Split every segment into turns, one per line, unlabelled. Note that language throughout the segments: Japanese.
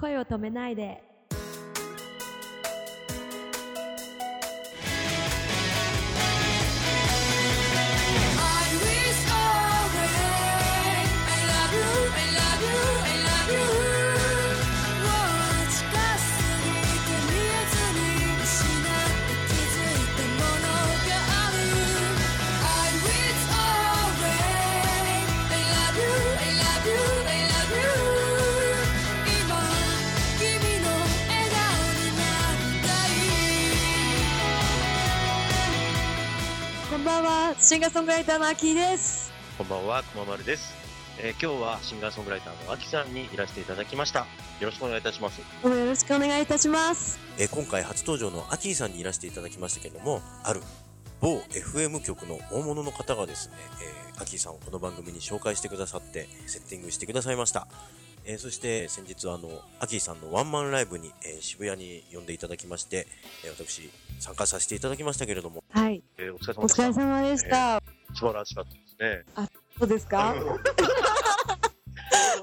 声を止めないで。んばんは、シンガーソングライターのアキーです。
こんばんは、くままるです。えー今日はシンガーソングライターのあきさんにいらしていただきました。よろしくお願いいたします。
よろしくお願いいたします。
えー今回初登場のアキーさんにいらしていただきましたけども、ある某 FM 局の大物の方がですね、えーアキーさんをこの番組に紹介してくださって、セッティングしてくださいました。えーそして先日あの、アキーさんのワンマンライブに、えー渋谷に呼んでいただきまして、えー私参加させていただきましたけれども、
はい、
えーお疲れ
お
様でした。
疲れ様でした。
素晴らしかったですね。
そうですか？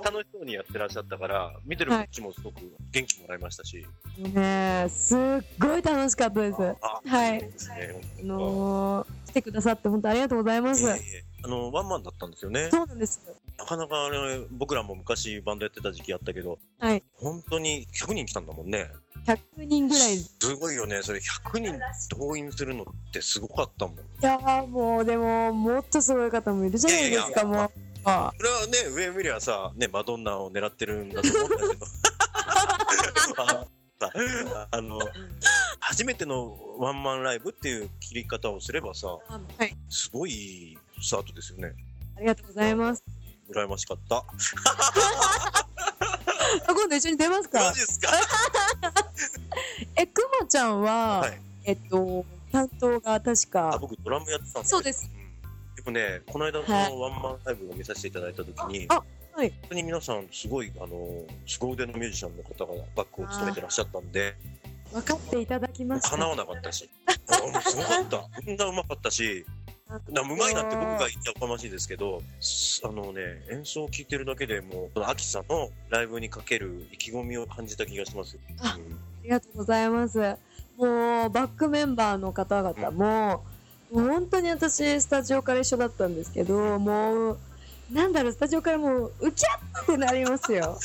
楽しそうにやってらっしゃったから、見てるこっちもすごく元気もらいましたし、
ねえ、すっごい楽しかったです。
あ、
はい
ね。
あのー、来てくださって本当ありがとうございます。
えーあの、ワンマンだったんですよね。
そうなんです。
なかなかあれ、僕らも昔バンドやってた時期あったけど、
はい。
本当に100人来たんだもんね。
100人ぐらい。い
すごいよね。それ100人動員するのってすごかったもん。
やーもう、でも、もっとすごい方もいるじゃないですか、
いやいや
もう。あ
これはね、上見りゃさ、ね、マドンナを狙ってるんだと思うんだけど。あの、初めてのワンマンライブっていう切り方をすればさ、
はい。
すごいスタートですよね。
ありがとうございます。
羨ましかった。
あ今度一緒に出ますか？
マジですか？
え、くまちゃんは、
はい。
えっと、担当が確
あ、
か、
僕ドラムやってたんで。
そうです。
うんでもね、この間
はい
のワンマンライブを見させていただいたときに、
あはい
本当に皆さん、すごい、あの、凄腕のミュージシャンの方がバックを務めてらっしゃったんで、
分かっていただきました。
叶わなかったし、すごかった。みんなうまかったし、なうまいなって僕が言っちゃおかましいですけど、すあのね、演奏を聴いてるだけでもう、アキさんのライブにかける意気込みを感じた気がします。
あ
うん
ありがとうございます。もう、バックメンバーの方々も、もう本当に私、スタジオから一緒だったんですけど、もう、なんだろう、スタジオからもう、ウキャッってなりますよ。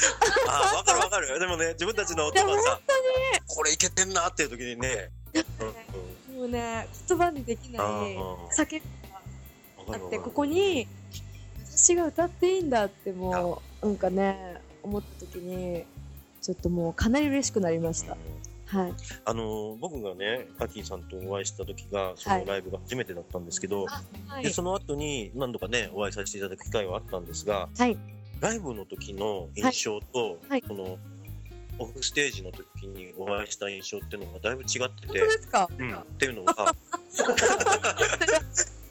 あ、わかるわかる。でもね、自分たちの音がさ、これいけてんなっていう時にね、うん
ね、言葉にできない叫びがあって、ここに、私が歌っていいんだってもう、なんかね、思った時に、ちょっともうかなり嬉しくなりました。はい。
あの僕がね、アキーさんとお会いした時が、そのライブが初めてだったんですけど、
は
でその後に何度かね、お会いさせていただく機会はあったんですが、
はい。
ライブの時の印象と、
はい。
このオフステージの時にお会いした印象っていうのがだいぶ違ってて、
ですか？
うん、っていうのが、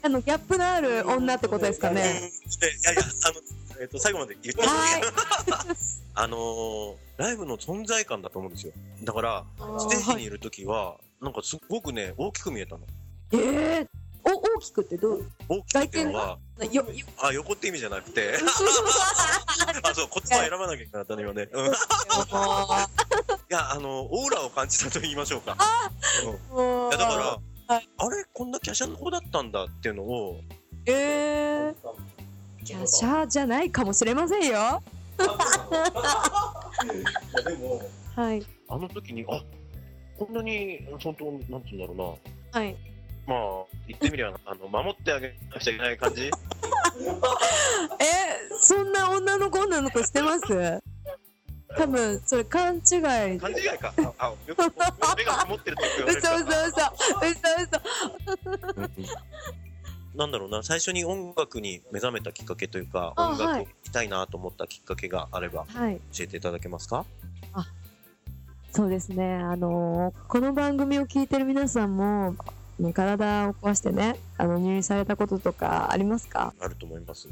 あの、ギャップのある女ってことですか
うんでい
ね。
やいや、あの、えっ、と、最後まで言って
はい。
あのーライブの存在感だと思うんですよ。だから、ステージにいる時は、なんかすごくね、大きく見えたの。
ええお、大きくってどう？
大きくっていうのは、
よ、よ、
あ、横って意味じゃなくて、あ、そう、言葉選ばなきゃいけなかったね、今ね。うん。いや、あの、オーラを感じたと言いましょうか。うん。
もう。
いやだから、
はい
あれこんな華奢な子だったんだっていうのを、
ええキャシャじゃないかもしれませんよ。はい。
あの時に、あ、こんなに、本当、なんて言うんだろ
はい。
まあ、言ってみりゃ、あの、守ってあげなくちゃいけない感じ？
え、そんな女の子女の子してます？多分、それ勘違い。
勘違いか。あ、あよく 目が曇ってると言われる
嘘嘘嘘。嘘嘘。
なんだろうな、最初に音楽に目覚めたきっかけというか、
あ
音楽を
はい
聴きたいなと思ったきっかけがあれば、
はい。
教えていただけますか？
そうですね。あのーこの番組を聞いてる皆さんも、ね体を壊してね、あの、入院されたこととかありますか？
あると思います。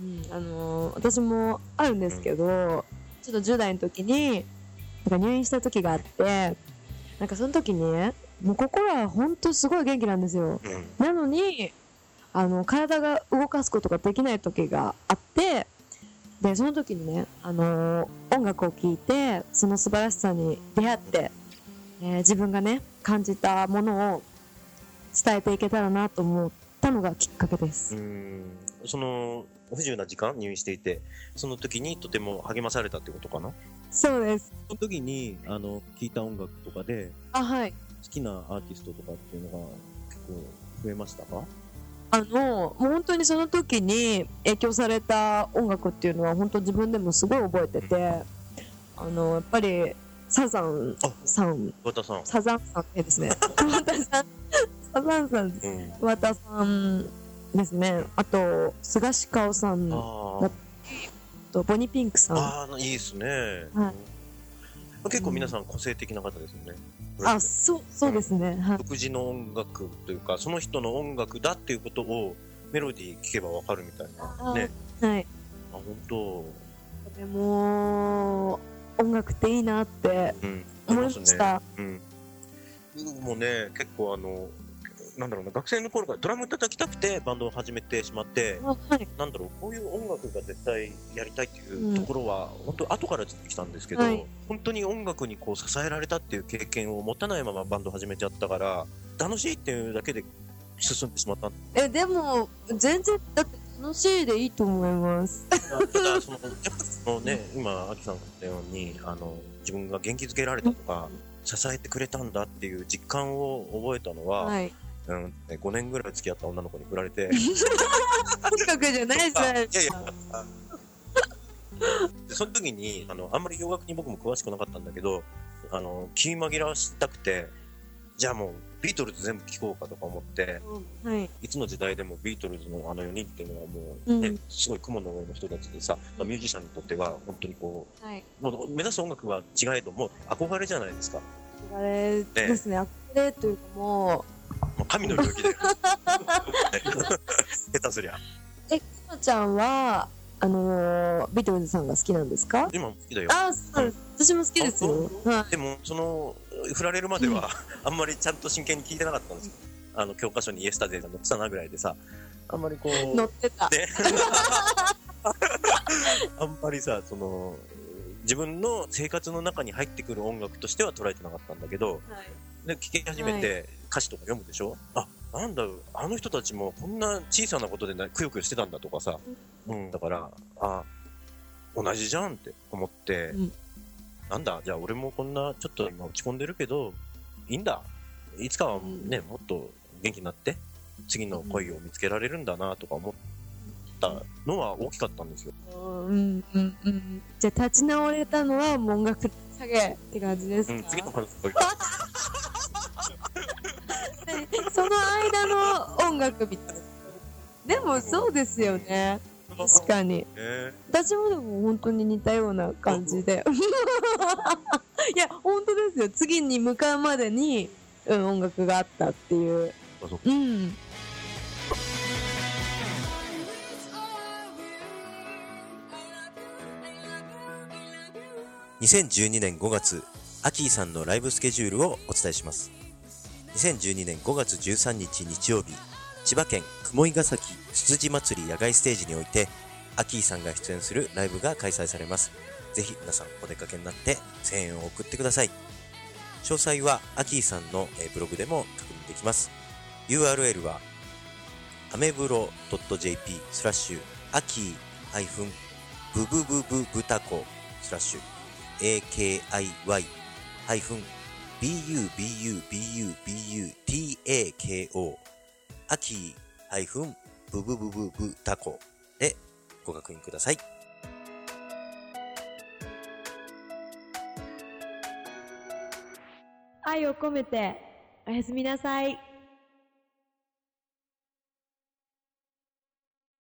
うん、あのー私もあるんですけど、ちょっと10代の時に、なんか入院した時があって、なんかその時にね、もう心は本当すごい元気なんですよ。
うん。
なのに、あの、体が動かすことができない時があって、で、その時にね、あのー音楽を聴いて、その素晴らしさに出会って、えー自分がね、感じたものを伝えていけたらなと思ったのがきっかけです。
うん。その、不自由な時間入院していて、その時にとても励まされたってことかな？
そうです。
その時に、あの、聴いた音楽とかで、
あ、はい。
好きなアーティストとかっていうのが結構増えましたか？
あの、もう本当にその時に影響された音楽っていうのは本当自分でもすごい覚えてて、あの、やっぱりサザンさん。サザンさんえですね。桑田さん、サザンさん、
うん。
桑田さんですね。あと、菅氏香さん、あ
あ
とボニーピンクさん。
あ、ああ、いいですね。
はい
結構皆さん個性的な方ですよね。
あ、そう、そうですね。はい。
独自の音楽というか、その人の音楽だっていうことをメロディー聞けばわかるみたいな。ね。
はい。
あ、本当。
でも、音楽っていいなって
うん。
思いました。
うん。僕もね、結構あの、なんだろうな、学生の頃からドラム叩きたくてバンドを始めてしまって、
あはい。
なんだろう、こういう音楽が絶対やりたいっていう
うん
ところは、本当後から出てきたんですけど、
はい
本当に音楽にこう支えられたっていう経験を持たないままバンド始めちゃったから、楽しいっていうだけで進んでしまったん
え、でも、全然、だって楽しいでいいと思います。
だ。ただ、その、やっぱそのね、今、アキさんが言ったように、あの、自分が元気づけられたとか、支えてくれたんだっていう実感を覚えたのは、
はい。
うん、5年ぐらい付き合った女の子に振られて、
音楽じゃないじゃないですか。
でその時にあのあんまり洋楽に僕も詳しくなかったんだけどあの気紛らわしたくてじゃあもうビートルズ全部聴こうかとか思って
はい。
いつの時代でもビートルズのあの4人っていうのはもう、ね
うん
すごい雲の上の人たちでさ、まあミュージシャンにとっては本当にこ
はい。
うもう目指す音楽は違えども憧れじゃないですか
あれですね、憧れというかも
もう神の領域だよ下手すりゃ
う、え、くまちゃんは、あのービートルズさんが好きなんですか？
今も好きだよ
あ、そうです。私も好きですよ。は
でも、その、振られるまでは、あんまりちゃんと真剣に聞いてなかったんですよ。あの、教科書にイエスタデーが載ってたなぐらいでさ、あんまりこう、
ってた。
ね。あんまりさ、その、自分の生活の中に入ってくる音楽としては捉えてなかったんだけど、
はい。
で、聴き始めて歌詞とか読むでしょ？あ、なんだ、あの人たちもこんな小さなことでなくよくよしてたんだとかさ、うん、だから、あ、同じじゃんって思って、
うん。
なんだ、じゃあ俺もこんなちょっと今落ち込んでるけど、いいんだ。いつかはね、もっと元気になって、次の恋を見つけられるんだなとか思ったのは大きかったんですよ。
うん、うん、うん。じゃあ立ち直れたのはもう音楽下げって感じですか、
うん、次の話
で その間の音楽みたいな。でもそうですよね。確かに。
え
私もでも本当に似たような感じで。いや、本当ですよ。次に向かうまでに、うん、音楽があったっていう。
あそう
うん。
2012年5月、アキーさんのライブスケジュールをお伝えします。2012年5月13日日曜日、千葉県雲井ヶ崎つつじ祭り野外ステージにおいて、アキーさんが出演するライブが開催されます。ぜひ皆さんお出かけになって声援を送ってください。詳細はアキーさんのブログでも確認できます。URL は、アメブロ .jp スラッシュ、アキーブブブブブタコスラッシュ akiy-bubububutakO 秋ブブブブブタコでご確認ください。
愛を込めて、おやすみなさい。